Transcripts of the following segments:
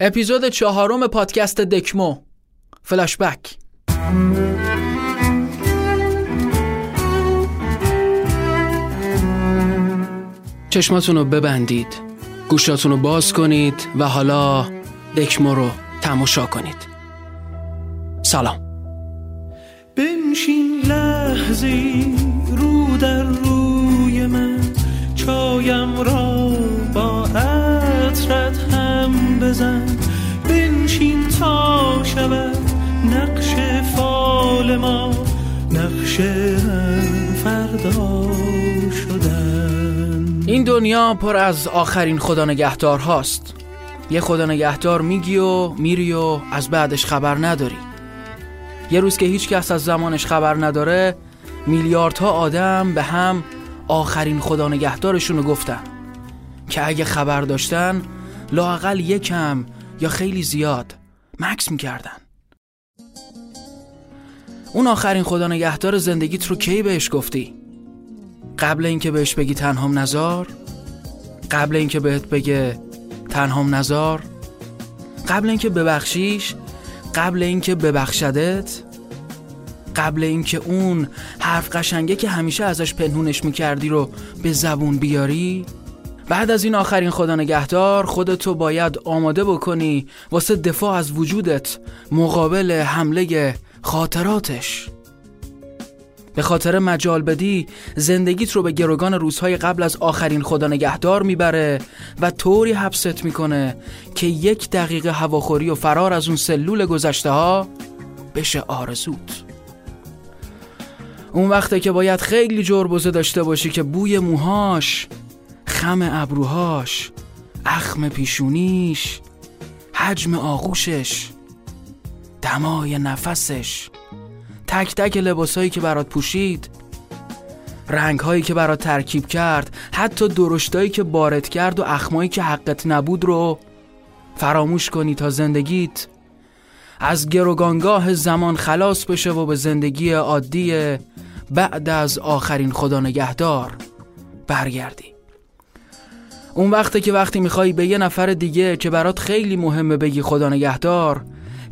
اپیزود چهارم پادکست دکمو. فلاشبک چشماتون رو ببندید. گوشاتون رو باز کنید و حالا دکمو رو تماشا کنید. سلام. بنشین لحظه رو در روی من. چایم را با عطرت هم بزن بنشین تا شود نقش فال ما نقش فردا شدن. این دنیا پر از آخرین خدا نگهدار هاست. یه خدا نگهدار میگی و میری و از بعدش خبر نداری. یه روز که هیچ کس از زمانش خبر نداره میلیاردها آدم به هم آخرین خدا نگهدارشون رو گفتن. که اگه خبر داشتن لاقل یکم یا خیلی زیاد مکس می‌کردن اون آخرین خدا نگهدار زندگیت رو کی بهش گفتی؟ قبل اینکه بهش بگی تنهام نزار؟ قبل اینکه بهت بگه تنهام نزار؟ قبل اینکه ببخشیش؟ قبل اینکه ببخشدت؟ قبل اینکه اون حرف قشنگه که همیشه ازش پنهونش می‌کردی رو به زبون بیاری؟ بعد از این آخرین خدا نگهدار خودتو باید آماده بکنی واسه دفاع از وجودت مقابل حمله خاطراتش. به خاطر مجال بدی زندگیت رو به گروگان روزهای قبل از آخرین خدا نگهدار می‌بره و طوری حبست می‌کنه که یک دقیقه هواخوری و فرار از اون سلول گذشته ها بشه آرزوت. اون وقته که باید خیلی جربوزه داشته باشی که بوی موهاش خم ابروهاش اخم پیشونیش حجم آغوشش دمای نفسش تک تک لباسهایی که برات پوشید رنگهایی که برات ترکیب کرد حتی درشتایی که بارد کرد و اخمایی که حقت نبود رو فراموش کنی تا زندگیت. از گروگانگاه زمان خلاص بشه و به زندگی عادی بعد از آخرین خدا نگهدار برگردی. اون وقته که وقتی می‌خوای به یه نفر دیگه که برات خیلی مهمه بگی خدا نگهدار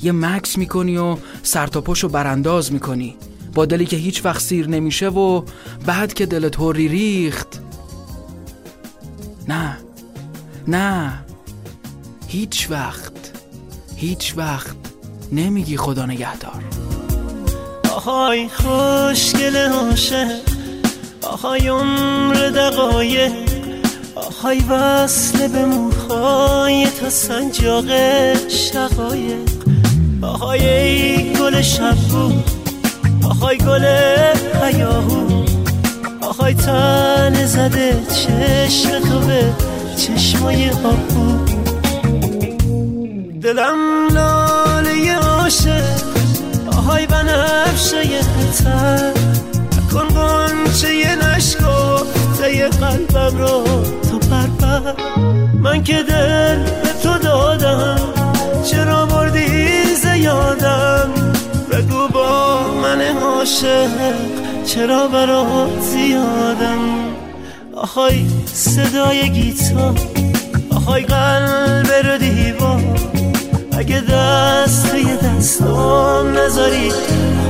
یه مکس می‌کنی و سرتاپاشو برانداز می‌کنی. با دلی که هیچ وقت سیر نمیشه و بعد که دلت هوری ریخت. نه. نه. هیچ وقت. هیچ وقت نمیگی خدا نگهدار. آهای خوشگل عاشق. آهای عمر دقایق. آهای وصل به موهای تا سنجاق شقایق. آهای ای گل شبو آهای گل حیاهو. آهای تن زده چشم تو به چشمای آبو دلم لاله عاشق آهای بنفشه تر کن قنچه نشکفته قلبم رو تو پرپر من که دل به تو دادم چرا بردی زیادم بگو با من عاشق چرا برات زیادم؟ آهای صدای گیتار آهای قلب رو دیوار. اگه دست توی دستام نذاری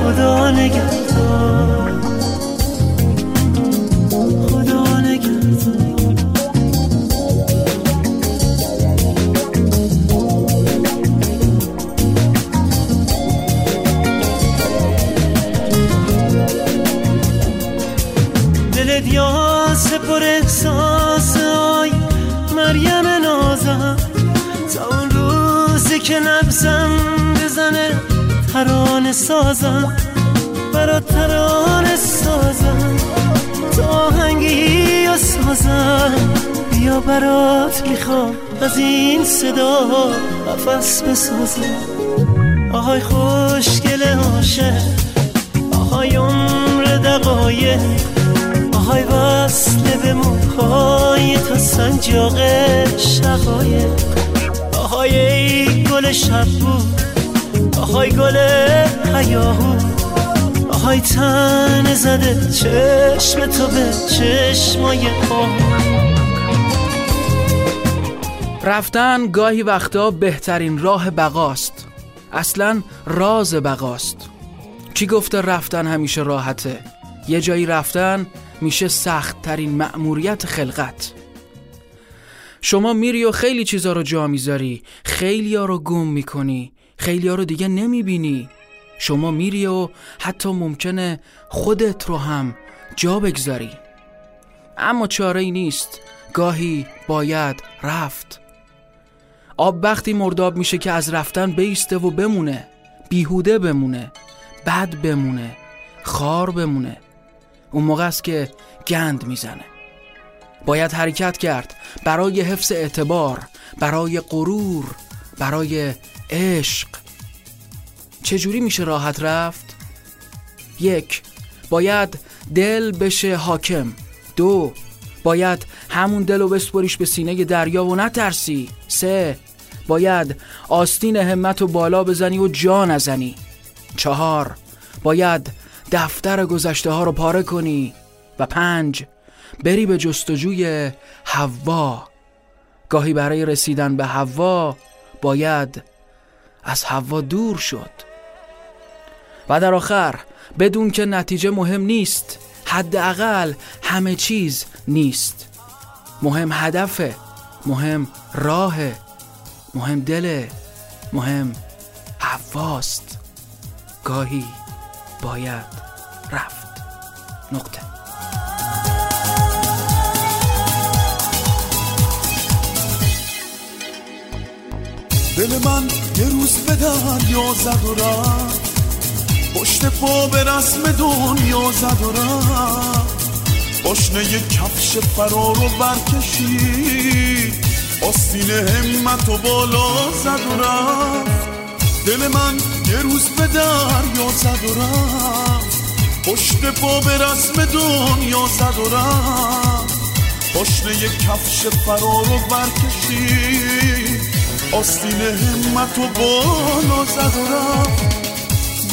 خدا نگهدار. نفسم بزنه ترانه سازم برات ترانه سازم. تا آهنگی و سازم؟ بیا برات می‌خوام از این صدا قفص بسازم. آهای خوشگل عاشق آهای عمر دقایق آهای وصل به موهای تا سنجاق شقایق. آهای گل شبو آهای گل حیاهو. آهای تن زده چشم تو به چشمای آه رفتن گاهی وقتا بهترین راه بقاست. اصلا راز بقاست. کی گفته رفتن همیشه راحته؟ یه جایی رفتن میشه سخت ترین مأموریت خلقت. شما میری و خیلی چیزا رو جا می‌ذاری. خیلی ها رو گم می‌کنی. خیلی ها رو دیگه نمی‌بینی. شما میری و حتی ممکنه خودت رو هم جا بگذاری. اما چاره ای نیست. گاهی باید رفت. آب وقتی مرداب میشه که از رفتن بیسته و بمونه. بیهوده بمونه. بد بمونه. خار بمونه. اون موقع است که گند می‌زنه. باید حرکت کرد برای حفظ اعتبار برای غرور برای عشق. چجوری میشه راحت رفت؟ یک باید دل بشه حاکم. دو باید همون دل و بسپریش به سینه دریا و نترسی. سه باید آستین همت و بالا بزنی و جا نزنی. چهار باید دفتر گذشته ها رو پاره کنی. و پنج بری به جستجوی حوا. گاهی برای رسیدن به حوا باید از حوا دور شد. و در آخر بدون که نتیجه مهم نیست حداقل همه چیز نیست. مهم هدفه مهم راه مهم دل مهم حواست. گاهی باید رفت. نقطه. دل من یه روز به دریا زد و رفت. پشت پا به رسم دنیا زد و رفت. باشنه یه کفش فرار و برکشید. آستین همت و بالا زد و رفت. دل من یه روز به دریا زد و رفت. پشت پا به رسم دنیا زد و رفت. باشنه یه کفش فرار و برکشید. آستین همت و بالا زد و رفت.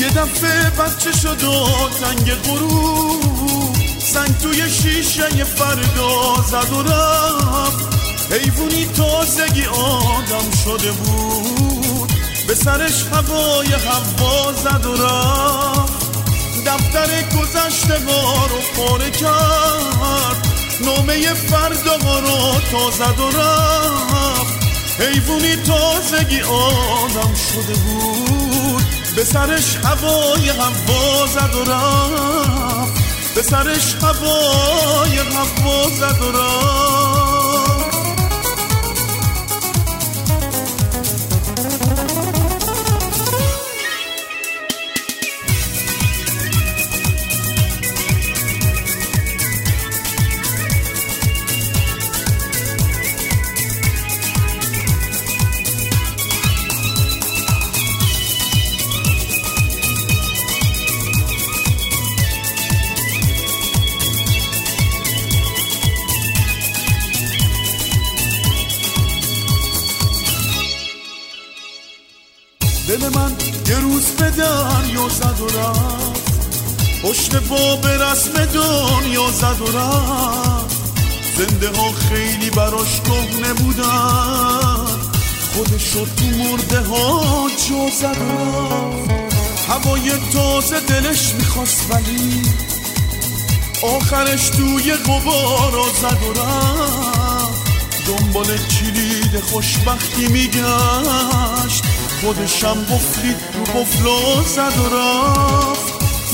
یه دفعه بچه شد و تنگ غروب. سنگ توی شیشه فردا زد و رفت. حیوونی تازگی آدم شده بود. به سرش هوای هوا زد و رفت. دفتر گذشته رو پاره کرد. نامه فردا رو تا زد و رفت. حیوونی تازگی آدم شده بود. به سرش هوای هوا زد و رفت. به سرش هوای هوا زد و رفت. به رسم دنیا زد و رفت. زنده ها خیلی براش کهنه بودن خودشو تو مرده ها جا زد هوای تازه دلش می‌خواست ولی آخرش توی غبارا زد و رفت. دنبال کلید خوشبختی میگشت. خودشم بفلید رو بفلا زد و رفت.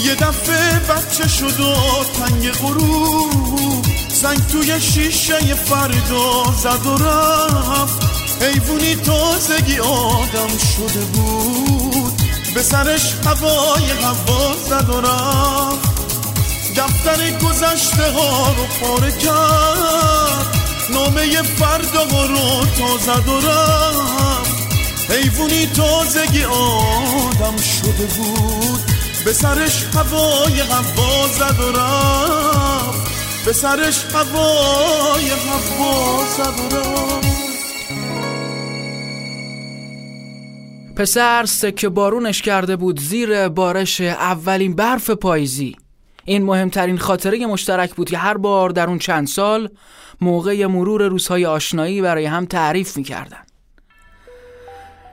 یه دفعه بچه شد و تنگ غروب. سنگ توی شیشه فردا زد و رفت. حیوونی تازگی آدم شده بود. به سرش هوای هوا زد و رفت. دفتر گذشته ها رو پاره کرد. نامه فردا رو تا زد و رفت. حیوونی تازگی آدم شده بود. به سرش هوای هوا زد و رفت. به سرش هوای هوا زد و رفت. پسر سکه بارونش کرده بود زیر بارش اولین برف پاییزی. این مهمترین خاطره مشترک بود که هر بار در اون چند سال موقع مرور روزهای آشنایی برای هم تعریف می‌کردن.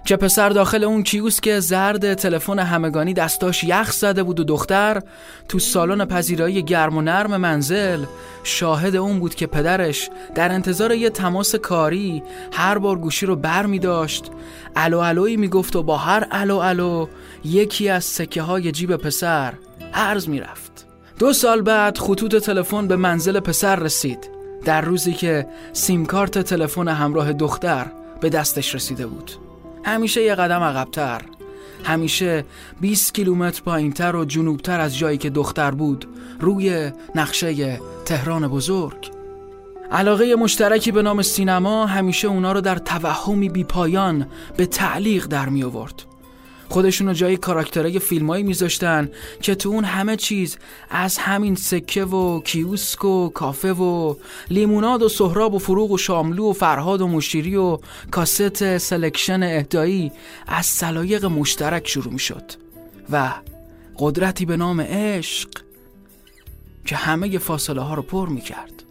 چه پسر داخل اون کیوسک زرد تلفن همگانی دستاش یخ زده بود و دختر تو سالن پذیرایی گرم و نرم منزل. شاهد اون بود که پدرش در انتظار یه تماس کاری هر بار گوشی رو بر می داشت. الو الوی می گفت و با هر الو الو یکی از سکه های جیب پسر عرض می رفت. دو سال بعد خطوط تلفن به منزل پسر رسید. در روزی که سیمکارت تلفن همراه دختر به دستش رسیده بود. همیشه یه قدم عقبتر. همیشه 20 کیلومتر پایینتر و جنوبتر از جایی که دختر بود روی نقشه تهران بزرگ. علاقه مشترکی به نام سینما همیشه اونا رو در توهمی بیپایان به تعلیق در می آورد خودشون رو جای کاراکترهای فیلمایی میذاشتن که تو اون همه چیز از همین سکه و کیوسک و کافه و لیموناد و سهراب و فروغ و شاملو و فرهاد و مشیری و کاست selection اهدایی از سلایق مشترک شروع می‌شد و قدرتی به نام عشق که همه فاصله ها رو پر می‌کرد.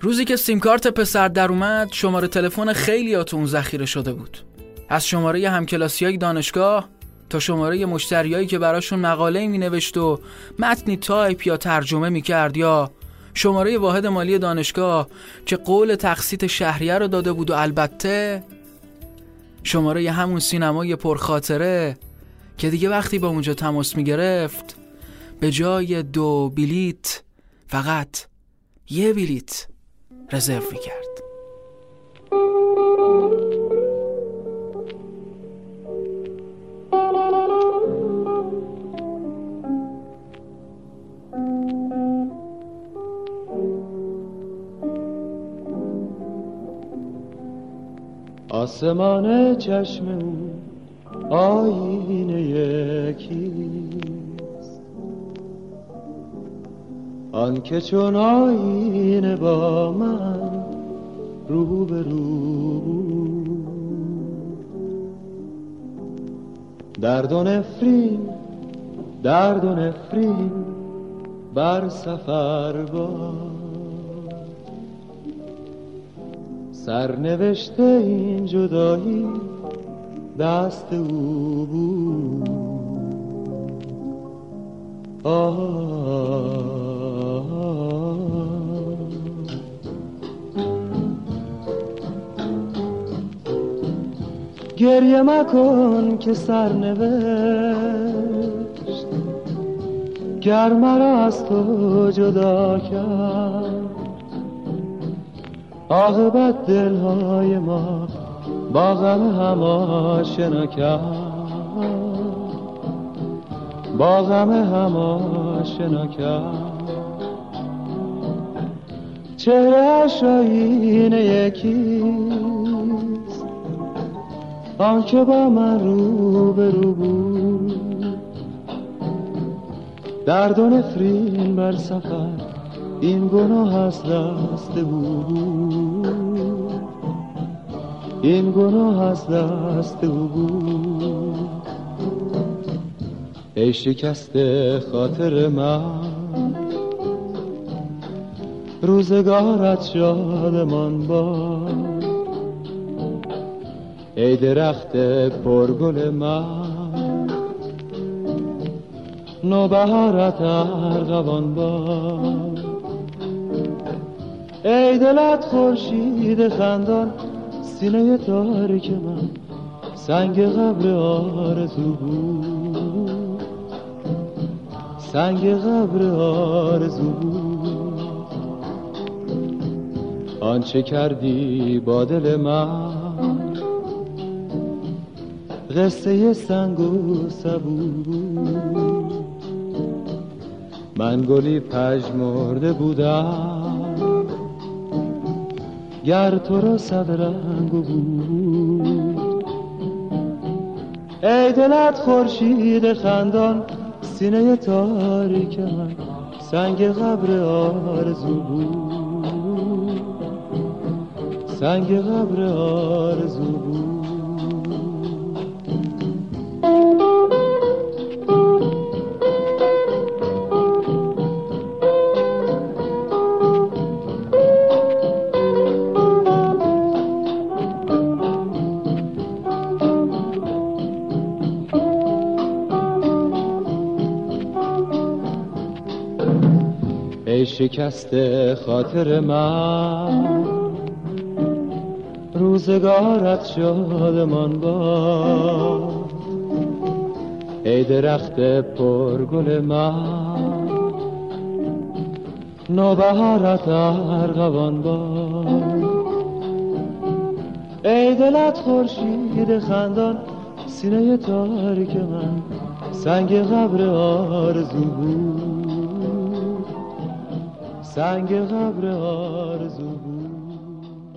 روزی که سیمکارت پسر در اومد شماره تلفن خیلیا اون ذخیره شده بود. از شماره همکلاسی های دانشگاه تا شماره مشتریایی که براشون مقاله می نوشت و متنی تایپ یا ترجمه می کرد یا شماره واحد مالی دانشگاه که قول تقسیط شهریه رو داده بود و البته شماره همون سینمای پرخاطره که دیگه وقتی با اونجا تماس می گرفت به جای دو بلیت فقط یه بلیت رزرو می کرد آسمان چشم او آینه یکیست آن که چون آینه با من رو به رو درد و نفرین درد و نفرین بر سفر با سرنوشته این جدایی دست او بود. گریه مکن که سرنوشت. گر مرا از تو جدا کرد عاقبت دلهای ما با غم هم آشنا کرد با هم آشنا کرد چهره آین یکیست. آنکه با من رو به رو بود. درد و نفرین بر سفر این گناه از دست بود. این گناه از دست بود. ای شکست خاطر من روزگارت شادمان با ای درخت پرگل من نوبهارت ارغوان با ای دلت خورشید خندان سینه تاریک من سنگ قبر آرزو بود. سنگ قبر آرزو بود. آنچه کردی با دل من؟ قصه سنگ و سبو. من گلی پژمرده بودم. گر تو را صد رنگ بود. ای دلت خورشید خندان سینه تاریک من سنگ قبر آرزو بود. سنگ قبر آرزو بود. شکست خاطر من. روزگارت شادمان با. ای درخت پرگل من. نوبهارت ارغوان با. ای دلت خورشید خندان سینه تاریک من. سنگ قبر آرزو بود. سنگ قبر آرزو بود.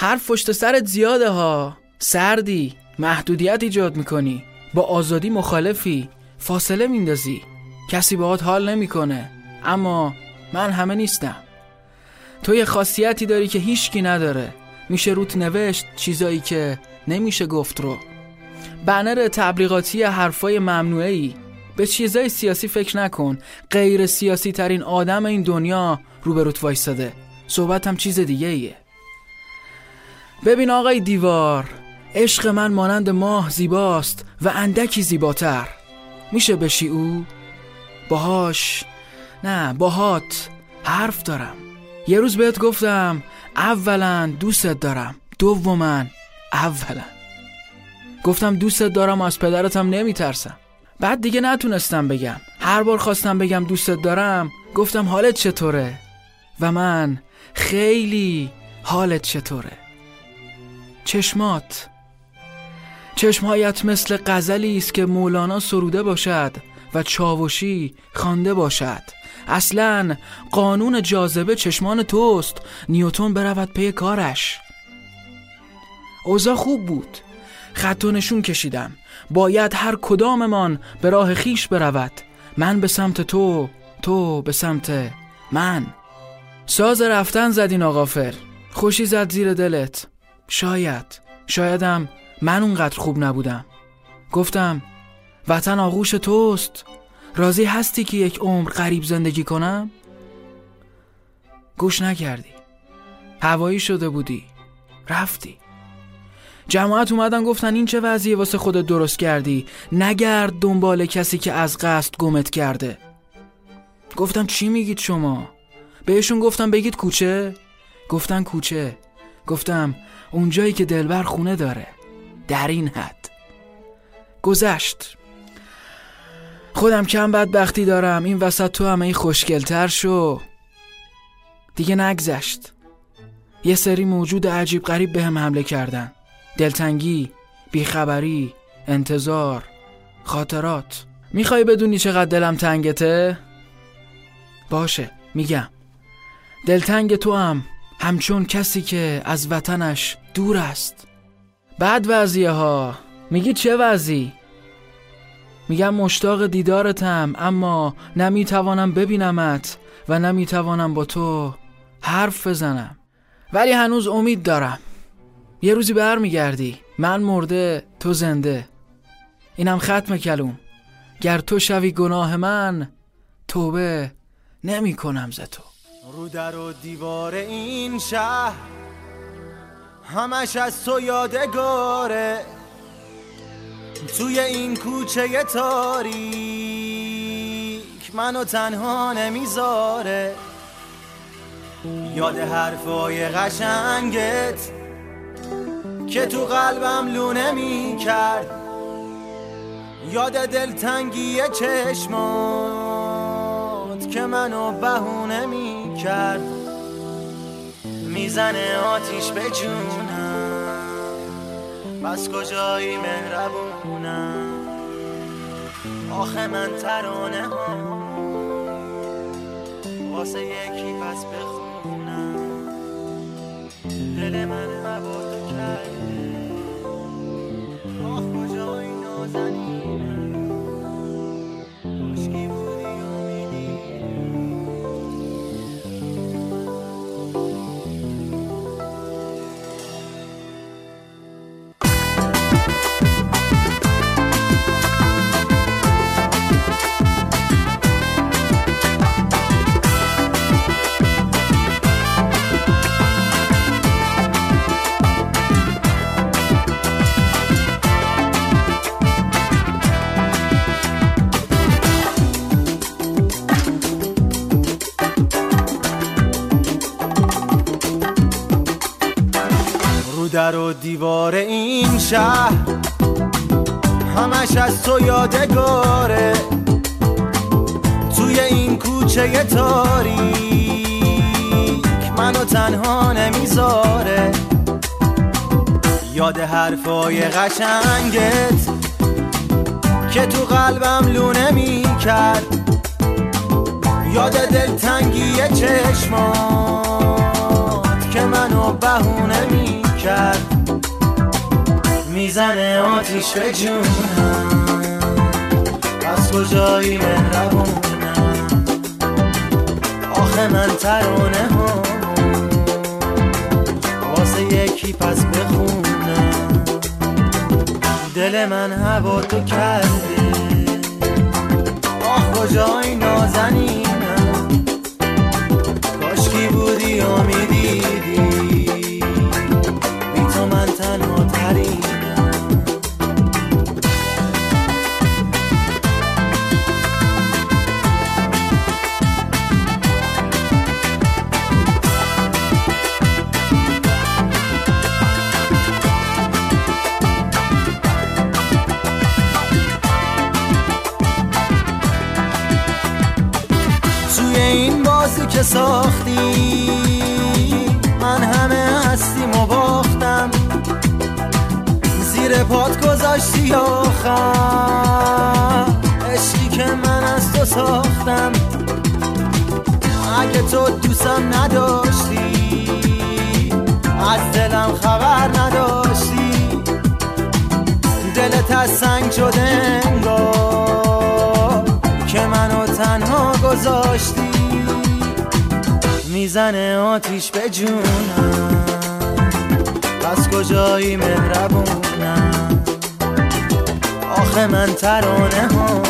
حرف پشت سرت زیاده ها. سردی محدودیت ایجاد می‌کنی. با آزادی مخالفی. فاصله میندازی. کسی باهات حال نمی‌کنه. اما من همه نیستم. تو یه خاصیتی داری که هیچکی نداره. میشه روت نوشت چیزایی که نمیشه گفت رو. بنر تبلیغاتی حرفای ممنوعی به چیزای سیاسی فکر نکن. غیر سیاسی ترین آدم این دنیا روبروت وایستاده. صحبت هم چیز دیگه ایه. ببین آقای دیوار عشق من مانند ماه زیباست و اندکی زیباتر. میشه بشی او؟ باهاش. نه باهات حرف دارم. یه روز بهت گفتم اولا دوستت دارم. دوما اولا. گفتم دوستت دارم و از پدرتم نمیترسم. بعد دیگه نتونستم بگم. هر بار خواستم بگم دوستت دارم گفتم حالت چطوره؟ و من خیلی حالت چطوره؟ چشمات. چشمهایت مثل غزلی است که مولانا سروده باشد و چاوشی خوانده باشد. اصلا قانون جاذبه چشمان توست. نیوتون برود پی کارش. اوضاع خوب بود. خط نشون کشیدم. باید هر کداممان به راه خیش برود. من به سمت تو تو به سمت من. ساز رفتن زدین آقافر خوشی زد زیر دلت. شاید. شایدم من اونقدر خوب نبودم. گفتم وطن آغوش توست. راضی هستی که یک عمر غریب زندگی کنم؟ گوش نکردی. هوایی شده بودی. رفتی. جماعت اومدن گفتن این چه وضعیه واسه خودت درست کردی؟ نگرد دنبال کسی که از قصد گمت کرده. گفتم چی میگید شما؟ بهشون گفتم بگید کوچه؟ گفتن کوچه. گفتم اونجایی که دلبر خونه داره. در این حد. گذشت. خودم کم بدبختی دارم. این وسط تو همه این خوشگلتر شو. دیگه نگذشت. یه سری موجود عجیب غریب به هم حمله کردن. دلتنگی بیخبری انتظار خاطرات. می‌خوای بدونی چقدر دلم تنگته؟ باشه میگم. دلتنگ تو هم همچون کسی که از وطنش دور است. بعد وضعیه ها میگی چه وضعی؟ میگم مشتاق دیدارتم اما نمی‌توانم ببینمت و نمی‌توانم با تو حرف بزنم. ولی هنوز امید دارم. یه روزی برمیگردی. من مرده تو زنده. اینم ختم کلوم. گر تو شوی گناه من توبه نمی کنم ز تو. رو در و دیوار این شهر همش از تو یادگاره. توی این کوچه تاریک منو تنها نمی‌ذاره. یاد حرفای قشنگت که تو قلبم لونه می‌کرد. یاد دلتنگی چشمات که منو بهونه می‌کرد. می‌زنه آتیش به جونم. بس کجایی مهربونم؟ آخه من ترانه ها واسه یکی پس بخونم. دل من مباد. در و دیوار این شهر همش از تو یادگاره. توی این کوچه تاریک منو تنها نمی‌ذاره. یاد حرفای قشنگت که تو قلبم لونه می‌کرد یاد دلتنگی چشمات که منو بهونه می‌کرد می‌زنه آتیش به جونم از کجایی مهربونم آخه من ترانه ها. واسه یکی پس بخونم. دل من هوا تو کرده. آخ کجای نازنینم؟ کاشکی بودی و این بازی که ساختی من همه هستیم و باختم. زیر پات گذاشتی آخر. عشقی که من از تو ساختم. اگه تو دوستم نداشتی از دلم خبر نداشتی. دلت از سنگ شده انگار که منو تنها گذاشتی. می‌زنه آتیش به جونم. پس کجایی مهربونم؟ آخه من ترانه ها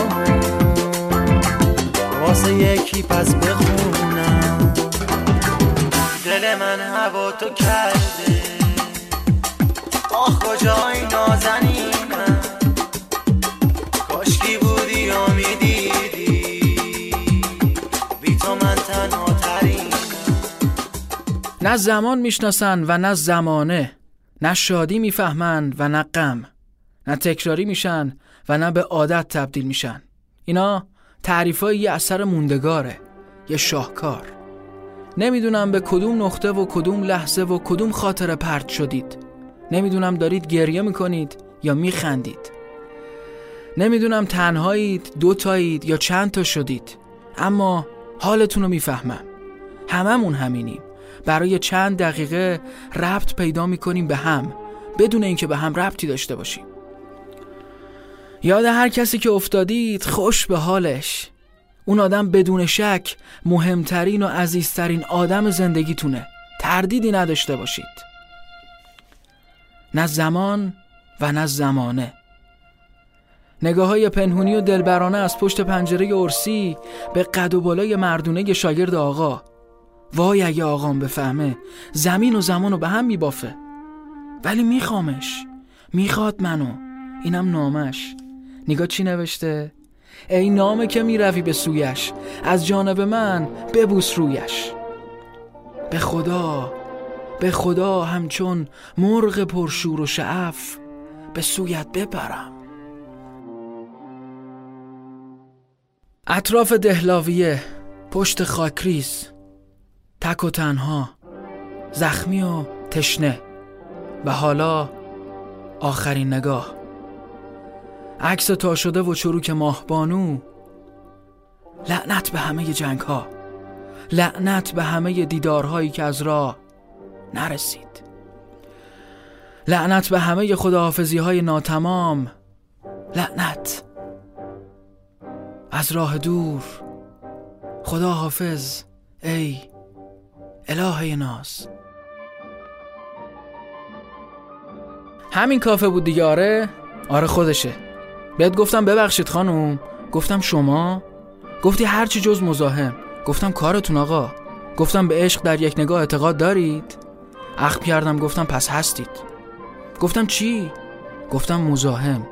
واسه یکی پس بخونم. دل من هوا تو کرده. آخ کجایی نازنینم؟ نه زمان می‌شناسن و نه زمانه. نه شادی می‌فهمند و نه غم. نه تکراری میشن و نه به عادت تبدیل میشن. اینا تعریفای یه اثر موندگاره یه شاهکار. نمی‌دونم به کدوم نقطه و کدوم لحظه و کدوم خاطره پرت شدید. نمی‌دونم دارید گریه می‌کنید یا میخندید. نمی‌دونم تنهایید دوتایید یا چند تا شدید. اما حالتون رو می‌فهمم. هممون همینیم. برای چند دقیقه ربط پیدا می‌کنیم به هم بدون اینکه به هم ربطی داشته باشیم. یاد هر کسی که افتادید خوش به حالش. اون آدم بدون شک مهمترین و عزیزترین آدم زندگیتونه. تردیدی نداشته باشید. نه زمان و نه زمانه. نگاه های پنهونی و دلبرانه از پشت پنجره ارسی به قد و بالای مردونه شاگرد آقا. وای اگه آقام بفهمه زمین و زمان رو به هم میبافه. ولی میخوامش. می‌خواد منو. اینم نامش. نگاه چی نوشته؟ ای نامه که می‌روی به سویش. از جانب من ببوس رویش. به خدا به خدا همچون مرغ پرشور و شعف به سویت بپرم. اطراف دهلاویه پشت خاکریز. تک و تنها زخمی و تشنه و حالا آخرین نگاه. عکس تا شده و چروک ماهبانو لعنت به همه جنگ ها لعنت به همه دیدارهایی که از راه نرسید. لعنت به همه خداحافظی های ناتمام. لعنت از راه دور. خدا حافظ ای الهه ناز. همین کافه بود دیگه آره؟ آره خودشه. بهت گفتم ببخشید خانم. گفتم شما؟ گفتی هرچی جز مزاحم. گفتم کارتون آقا. گفتم به عشق در یک نگاه اعتقاد دارید؟ اخم کردم گفتم پس هستید. گفتم چی؟ گفتم مزاحم.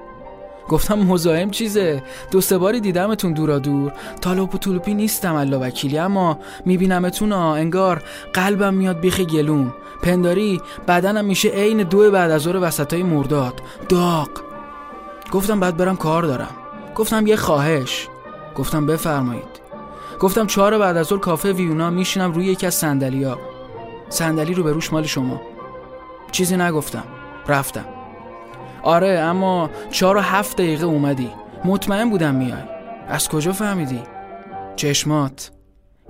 گفتم مزاحم چیزه. دو سه باری دیدمتون دورا دور. تالوپ و طولوپی نیستم الله وکیلی اما میبینمتون ها انگار قلبم میاد بیخ گلوم پنداری بدنم میشه عین دو بعد از ظهر وسطای مرداد. داغ. گفتم بعد برم کار دارم. گفتم یه خواهش. گفتم بفرمایید. گفتم چهار بعد از ظهر کافه ویونا میشینم روی یکی از صندلیا صندلی رو به روش مال شما. چیزی نگفتم. رفتم. آره اما چهار و هفت دقیقه اومدی. مطمئن بودم میای. از کجا فهمیدی؟ چشمات.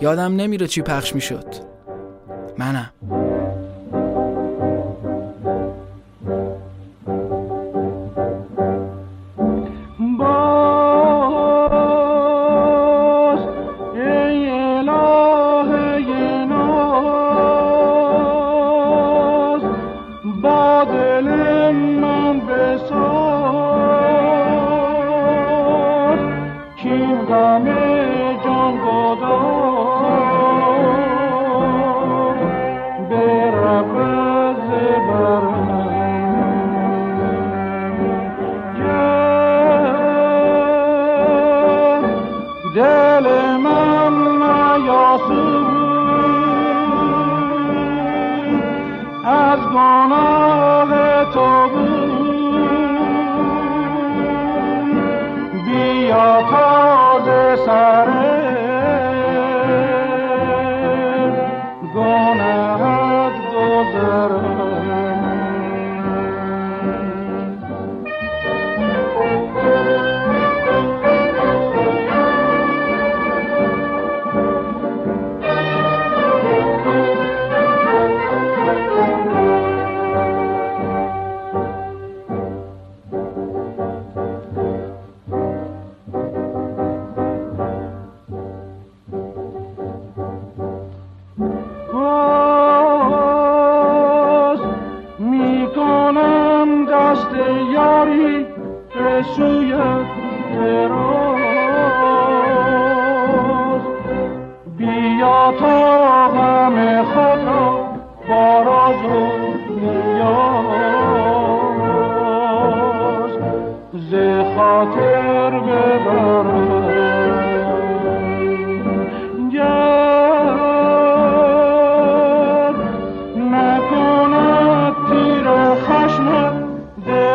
یادم نمیره چی پخش می‌شد. منم. go.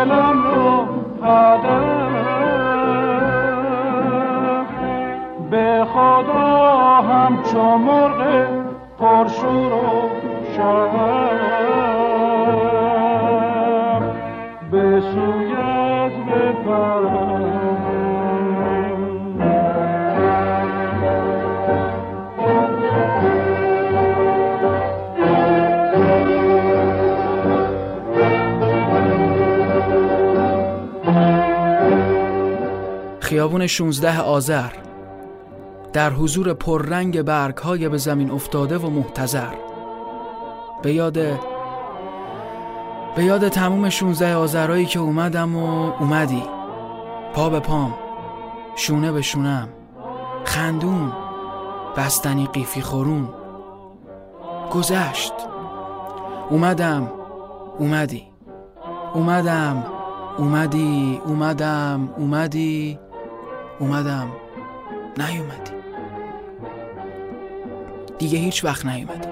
دلم رو هدف به خدا هم مرغ پرشور و شاید خیابون 16 آذر. در حضور پررنگ برگ های به زمین افتاده و محتضر. به یاد به یاد تموم 16 آذرایی که اومدم و اومدی. پا به پام شونه به شونم خندون بستنی قیفی خورون. گذشت. اومدم اومدی. اومدم اومدی اومدم اومدی. اومدم. نیومدی. دیگه هیچ وقت نیومدی.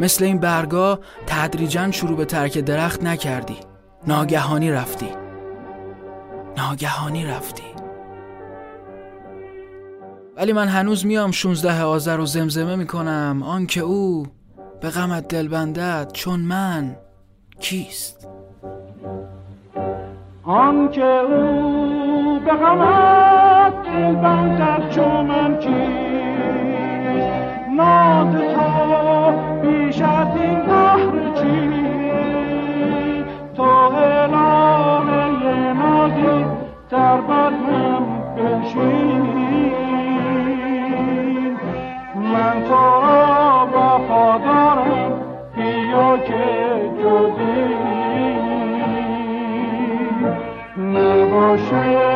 مثل این برگا تدریجا شروع به ترک درخت نکردی. ناگهانی رفتی. ناگهانی رفتی. ولی من هنوز میام 16 آذر رو زمزمه می‌کنم. آنکه او به غمت دل بندد چون من کیست؟ آنکه او به غمت دل بندد چون من کیست؟ ناد تو بیش از این بحر چی تو الهه نازی در بدنم بنشین من تو را وفادارم بیا که جزی نباشد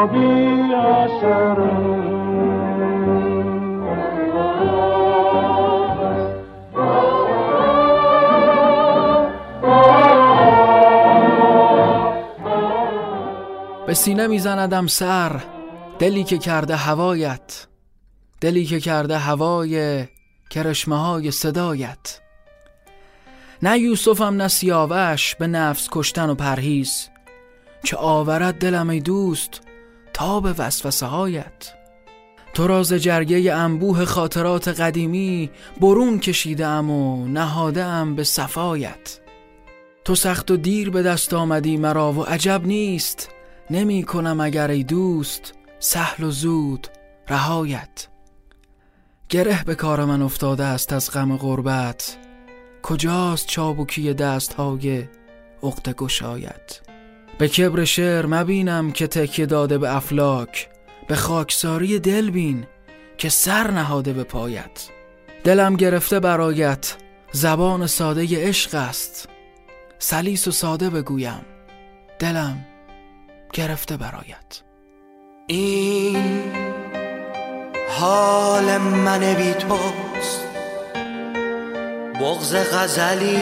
به سینه میزندم سر دلی که کرده هوایت. دلی که کرده هوای کرشمه های صدایت. نه یوسفم نه سیاوش به نفس کشتن و پرهیز. که آورد دلم ای دوست تا به وسوسه هایت تو راز جرگه انبوه خاطرات قدیمی برون کشیده ام و نهاده ام به صفایت. تو سخت و دیر به دست آمدی مرا و عجب نیست. نمی کنم اگر ای دوست سهل و زود رهایت. گره به کار من افتاده است از غم غربت. کجاست چابوکی دست های عقد گشایت؟ به کبر شعر مبینم که تکیه داده به افلاک. به خاکساری دل بین که سر نهاده به پایت. دلم گرفته برایت زبان ساده عشق است. سلیس و ساده بگویم دلم گرفته برایت. این حال من بی توست. بغز غزلی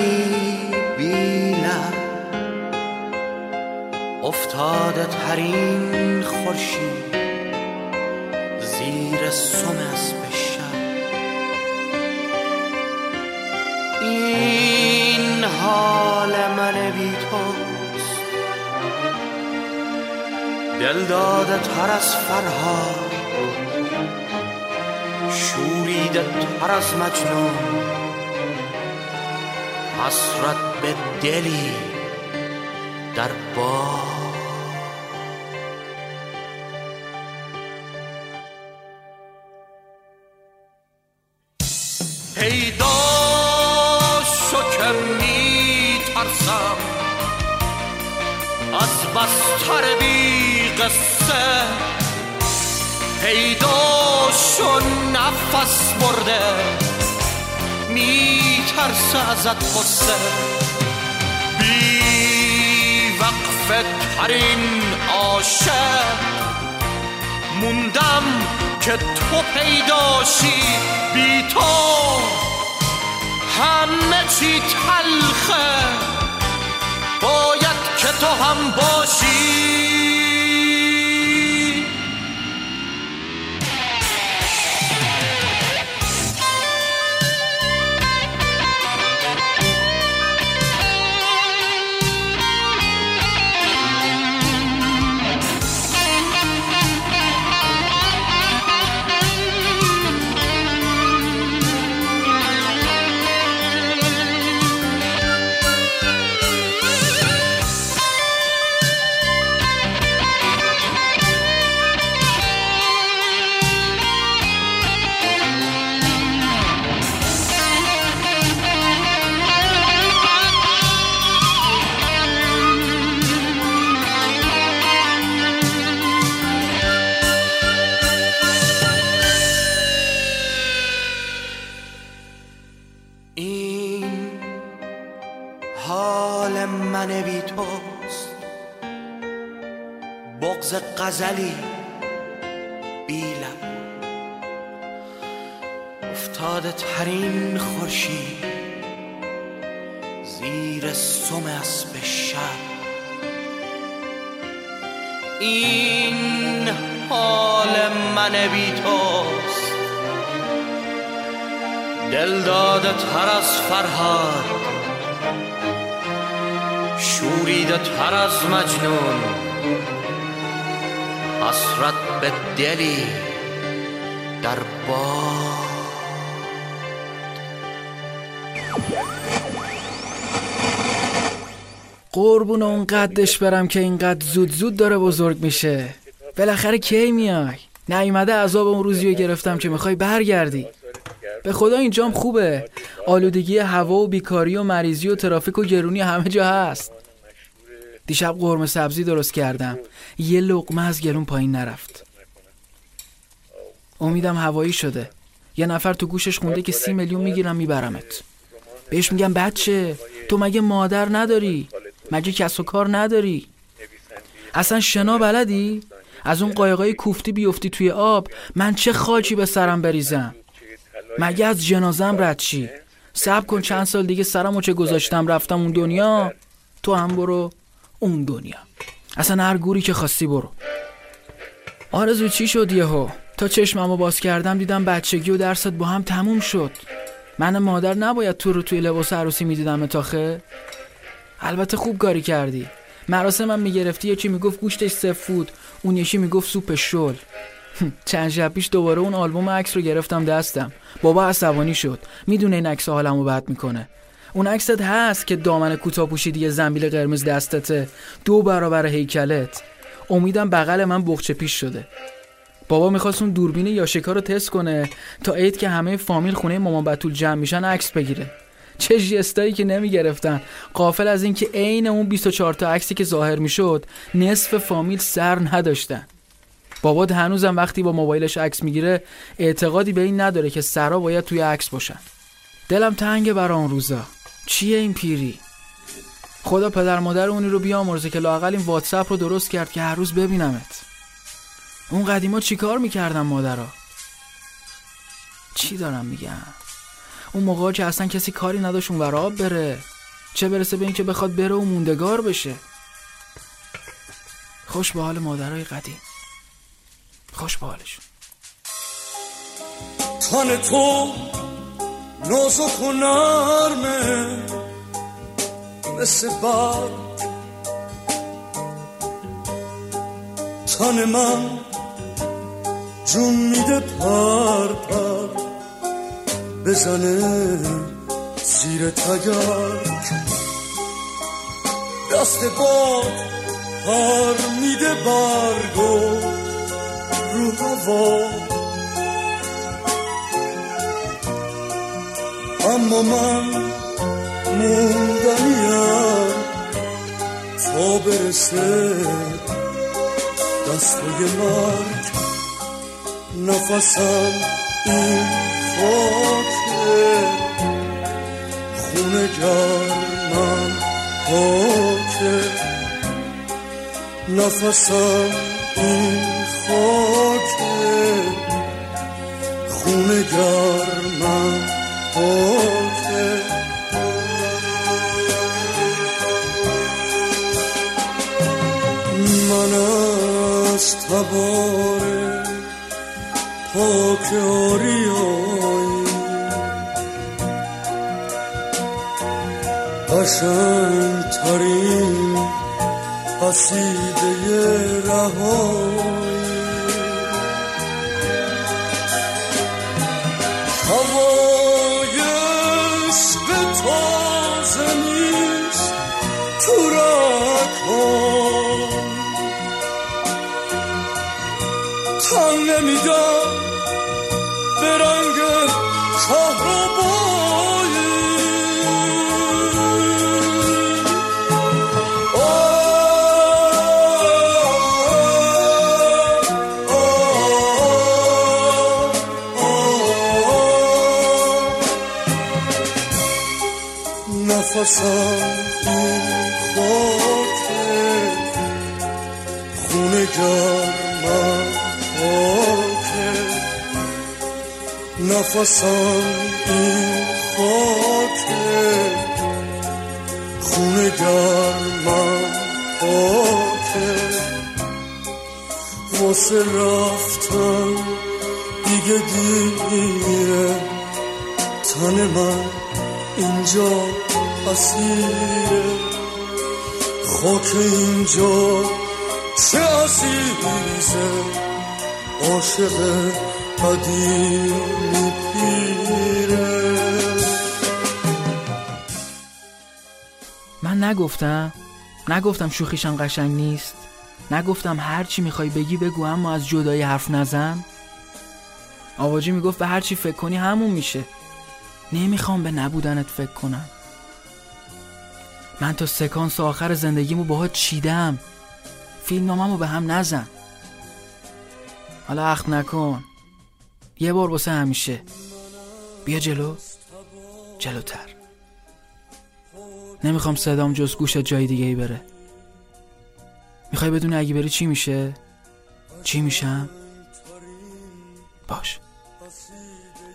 بی لب افتاده ترین خورشید زیر سم از این حال من بی توست. دل داده تر از فرهاد. شوریده تر از مجنون. حسرت به دلی در باد. پیدا شو که می ترسم از بستر بی قصه. پیدا شو نفس برده. می ترسه ازت قصه ترین عاشق موندم که تو پیداشی بی تو همه چی تلخه باید که تو هم باشی غزلی بی لب افتاده ترین خورشید زیر سم اسب شب. این حال من بی توست. دل داده تر از فرهاد. شوریده تر از مجنون. حسرت به دلی در باد. قربون اون قدش برم که اینقدر زود زود داره بزرگ میشه. بالاخره کی میای؟ نیومده عذاب اون روزی رو گرفتم که می‌خوای برگردی. به خدا اینجام خوبه. آلودگی هوا و بیکاری و مریضی و ترافیک و گرونی همه جا هست. دیشب قرمه سبزی درست کردم. یه لقمه از گلون پایین نرفت. امیدم هوایی شده. یه نفر تو گوشش خونده که سی میلیون می‌گیرم میبرمت. بهش میگم بچه تو مگه مادر نداری؟ مگه کس و کار نداری؟ اصلا شنا بلدی؟ از اون قایقای کوفتی بیفتی توی آب من چه خاکی به سرم بریزم؟ مگه از جنازم رد چی کن چند سال دیگه سرمو چه گذاشتم رفتم اون دنیا. تو هم برو. اون دنیا. اصلا هر گوری که خواستی برو. آرزو چی شد یهو؟ تا چشممو باز کردم دیدم بچگی و درست با هم تموم شد. من مادر نباید تو رو توی لباس عروسی می‌دیدم تاخه البته خوب کاری کردی. مراسمم می‌گرفتی یکی می‌گفت گوشتش سفود اون یکی می‌گفت سوپ شل. چند شب پیش دوباره اون آلبوم عکس رو گرفتم دستم. بابا عصبانی شد. می‌دونه این عکس حالمو بد می‌کنه. اون عکست هست که دامن کوتاه پوشیدی یه زنبیل قرمز دستته. دو برابر هیکلت. امیدم بغل من بخچه پیش شده. بابا می‌خواست اون دوربین یاشکا رو تست کنه تا عید که همه فامیل خونه مامان بتول جمع میشن عکس بگیره. چه جستایی که نمی‌گرفتن. قافل از اینکه عین اون 24 تا عکسی که ظاهر می‌شد نصف فامیل سر نداشتن. بابا هنوزم وقتی با موبایلش عکس می‌گیره اعتقادی به این نداره که سرا باید توی عکس باشن. دلم تنگه برا اون روزا. چیه این پیری؟ خدا پدر مادر اونی رو بیامرزه که لاقل این واتساپ رو درست کرد که هر روز ببینمت. اون قدیما چیکار می‌کردن مادرها چی دارم میگم؟ اون موقع که اصلا کسی کاری نداشت اون وراب بره. چه برسه به اینکه بخواد بره و موندگار بشه. خوش به حال مادرای قدیم. خوش به حالشون. تن تو نازک و نرمه مثل بر تن من جون میده پر پر بزنه زیر تگرک دست باد پر میده برگو رو هوا. اما من موندنیم تا برسه دستای مرگ نفسم این خاکه خونه گرمم خاکه نفسم این خاکه خونه گرمم خاکه من از تبار پاک آریایی قشنگ ترین قصیده رهایی. نفسم این خاکه خونه گرمم خاکه. نفسم این خاکه. خونه گرمم خاکه. واسه رفتن دیگه دیره تن من اینجا اسیره خاک اینجا چه عزیزه عاشق قدیمی پیره. من نگفتم نگفتم شوخیشم قشنگ نیست. نگفتم هر چی می‌خوای بگی بگو اما از جدایی حرف نزن. آواجی می‌گفت به هر چی فکر کنی همون میشه. نمی‌خوام به نبودنت فکر کنم. من تا سکانس آخر زندگیمو باها چیدم. فیلمنامه‌مو به هم نزن. حالا اخم نکن. یه بار واسه همیشه. بیا جلو. جلوتر. نمی‌خوام صدام جز گوشت جای دیگه ای بره. می‌خوای بدونی اگه بری چی میشه؟ چی میشم؟ باش.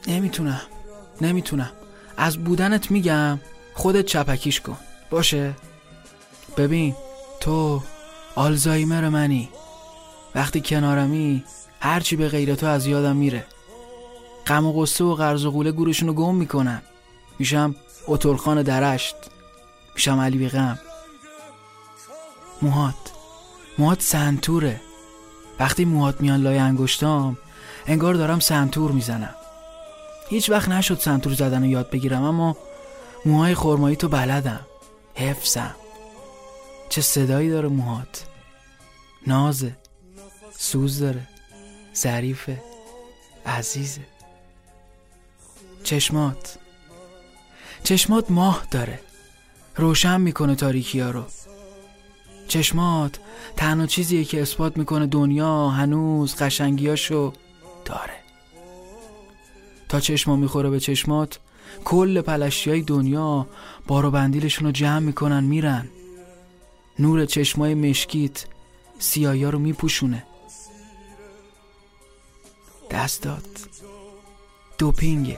نمی‌تونم. نمی‌تونم. از بودنت میگم خودت چپکیش کن. باشه. ببین تو آلزایمر منی. وقتی کنارمی هرچی به غیر تو از یادم میره. غم و قصه و قرض و قوله گورشون رو گم می‌کنن. میشم اترخان درشت. میشم علی بیغم موهات. موهات سنتوره. وقتی موهات میان لای انگشتام انگار دارم سنتور می‌زنم. هیچ وقت نشد سنتور زدن رو یاد بگیرم اما موهای خرمایی تو بلدم. حفظم. چه صدایی داره موهات؟ نازه سوز داره ظریفه عزیزه چشمات. چشمات ماه داره. روشن می‌کنه تاریکی ها رو. چشمات تنها چیزیه که اثبات می‌کنه دنیا هنوز قشنگیاشو داره. تا چشما می‌خوره به چشمات کل پلشتی های دنیا بارو بندیلشون رو جمع می‌کنن میرن. نور چشمای مشکیت سیایا رو میپوشونه. دست داد. دوپینگه.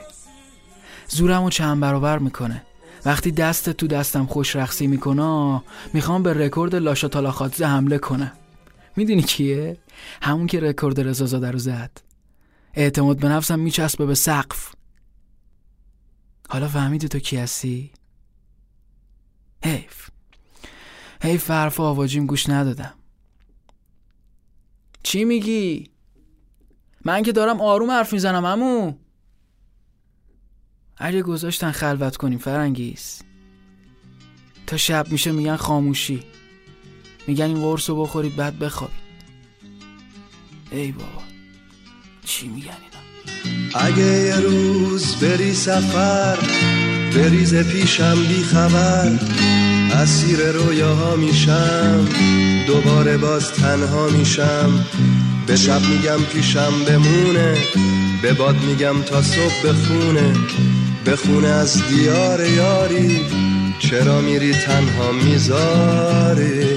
زورم رو چند برابر می‌کنه. وقتی دست تو دستم خوش رخصی می‌کنه می‌خوام به رکورد لاشا تالاخاتزه حمله کنم. می‌دونی کیه؟ همون که رکورد رزازاده رو زد. اعتماد به نفسم میچسبه به سقف. حالا فهمیدی تو کی هستی؟ حیف. حیف حرف آواجیم گوش ندادم. چی میگی؟ من که دارم آروم حرف می‌زنم امو اگه گذاشتن خلوت کنیم فرنگیز. تا شب میشه میگن خاموشی. میگن این قرص رو بخورید بعد بخوابید. ای بابا چی میگن اینا؟ اگه یه روز بری سفر بریز پیشم بی خبر اسیر رویاها میشم دوباره باز تنها میشم. به شب میگم پیشم بمونه به باد میگم تا صبح بخونه. بخونه از دیار یاری چرا میری تنها می‌ذاری؟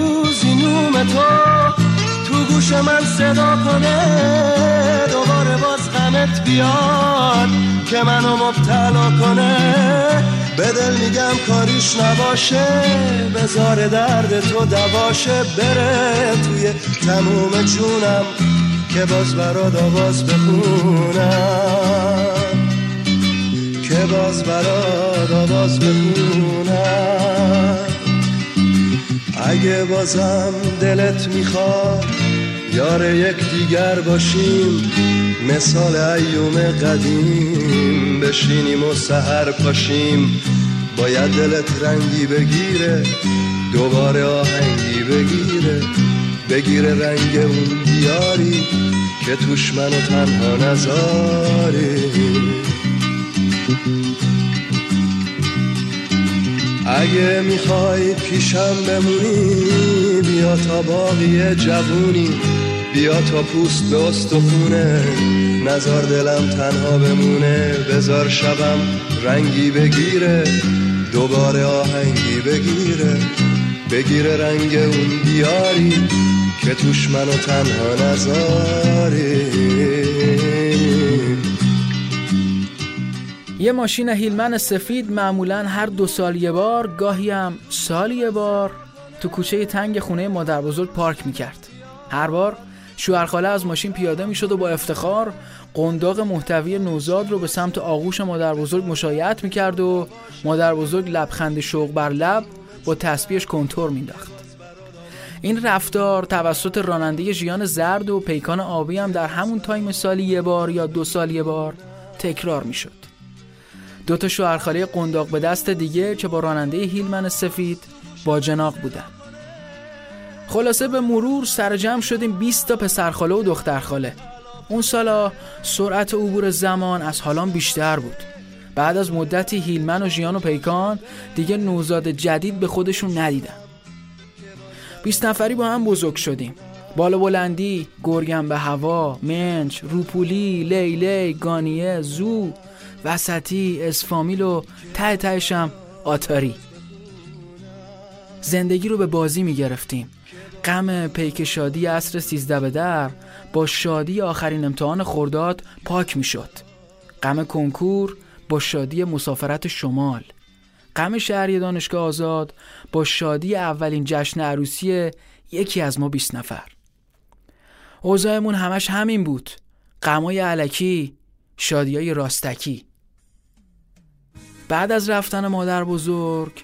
نوم تو تو گوش من صدا کنه دوباره باز غمت بیاد که منو مبتلا کنه. به دل میگم کاریش نباشه بزار درد تو دواشه بره توی تموم جونم که باز برات آواز بخونم. که باز برات آواز بخونم. اگه بازم دلت می‌خواد یار یک دیگر باشیم مثال ایوم قدیم. بشینیم و سهر پاشیم. باید دلت رنگی بگیره دوباره آهنگی بگیره. بگیره رنگ اون دیاری که توش منو تنها نذاری اگه می‌خوای پیشم بمونی بیا تا باقی جوونی بیا تا پوست به استخونه. نزار دلم تنها بمونه بزار شبم رنگی بگیره دوباره آهنگی بگیره. بگیره رنگ اون دیاری که توش منو تنها نذاری. یه ماشین هیلمن سفید معمولا هر دو سال یه بار گاهی هم سال یه بار تو کوچه تنگ خونه مادر بزرگ پارک می‌کرد. هر بار شوهرخاله از ماشین پیاده می‌شد و با افتخار قنداق محتوی نوزاد رو به سمت آغوش مادر بزرگ مشایعت می‌کرد و مادر بزرگ لبخند شوق بر لب با تسبیحش کنتور مینداخت این رفتار توسط راننده ژیان زرد و پیکان آبی هم در همون time سالی یه بار یا دو سال یه بار تکرار می‌شد. دو تا شوهرخاله قنداق به دست دیگه که با راننده هیلمن سفید با جناق بودن. خلاصه به مرور سر جمع شدیم 20 تا پسرخاله و دخترخاله. اون سالا سرعت عبور زمان از حالان بیشتر بود. بعد از مدتی هیلمن و ژیان و پیکان دیگه نوزاد جدید به خودشون ندیدن. 20 نفری با هم بزرگ شدیم. بالا بلندی، گرگم به هوا، منچ، روپولی، لیلی، گانیه، زو، وسطی، اسفامیل و ته تهشم آتاری. زندگی رو به بازی می گرفتیم غم پیک شادی عصر سیزده به در با شادی آخرین امتحان خورداد پاک می شد غم کنکور با شادی مسافرت شمال. غم شهری دانشگاه آزاد با شادی اولین جشن عروسی یکی از ما 20 نفر. اوضاعمون همش همین بود. غمای علکی شادیای راستکی. بعد از رفتن مادر بزرگ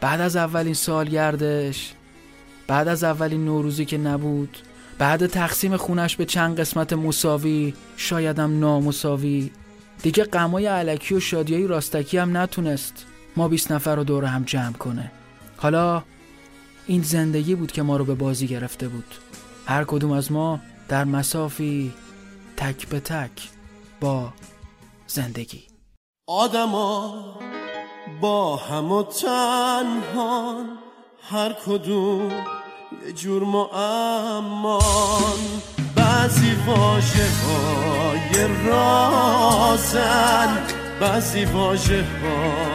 بعد از اولین سالگردش بعد از اولین نوروزی که نبود بعد تقسیم خونش به چند قسمت مساوی شایدم نامساوی. دیگه غمای علکی و شادیای راستکی هم نتونست ما 20 نفر رو دور هم جمع کنه. حالا این زندگی بود که ما رو به بازی گرفته بود. هر کدوم از ما در مسافی تک به تک با زندگی. آدما با هم و تنهان هر کدوم یه جور معمان. بعضی واجه های رازن بعضی واجه ها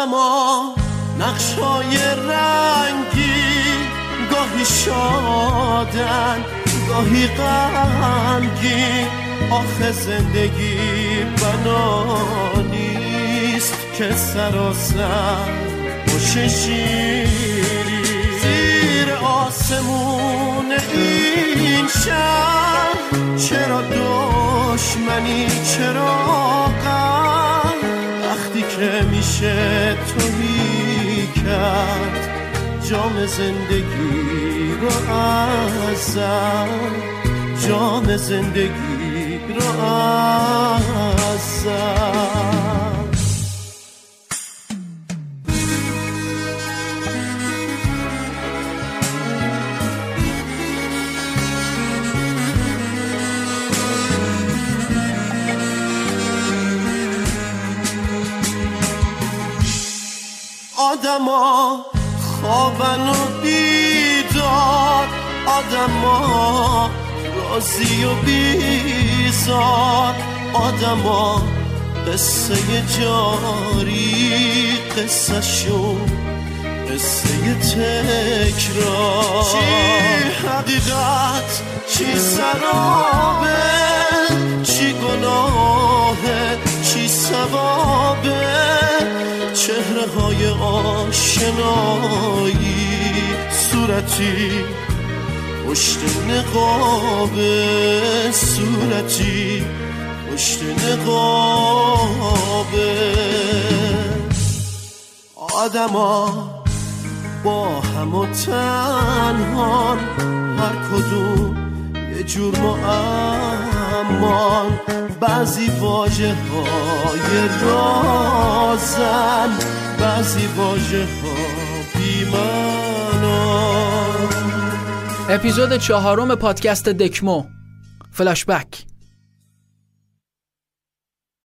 آدما نقشای رنگی گاهی شادن گاهی غمگین آخه زندگی بنا نیست که سراسر باشه شیری. زیر آسمون این شهر چرا دشمنی چرا غم؟ که میشه توهی کرد جام زندگی رو ازم. جام زندگی رو ازم. آدما خوابن و بیدار. آدما رازی و بیزار. آدما قصه جاری قصه شو قصه تکرار. چی حقیقت چی سرابه؟ چی گناهه؟ چی ثوابه؟ چهره های آشنایی صورتی پشت نقابه صورتی پشت نقابه آدما با هم و تنهان هر کدوم یه جور معمان بعضی واجه های رازن بعضی واجه ها بیمنان اپیزود چهارم پادکست دکمو. فلاشبک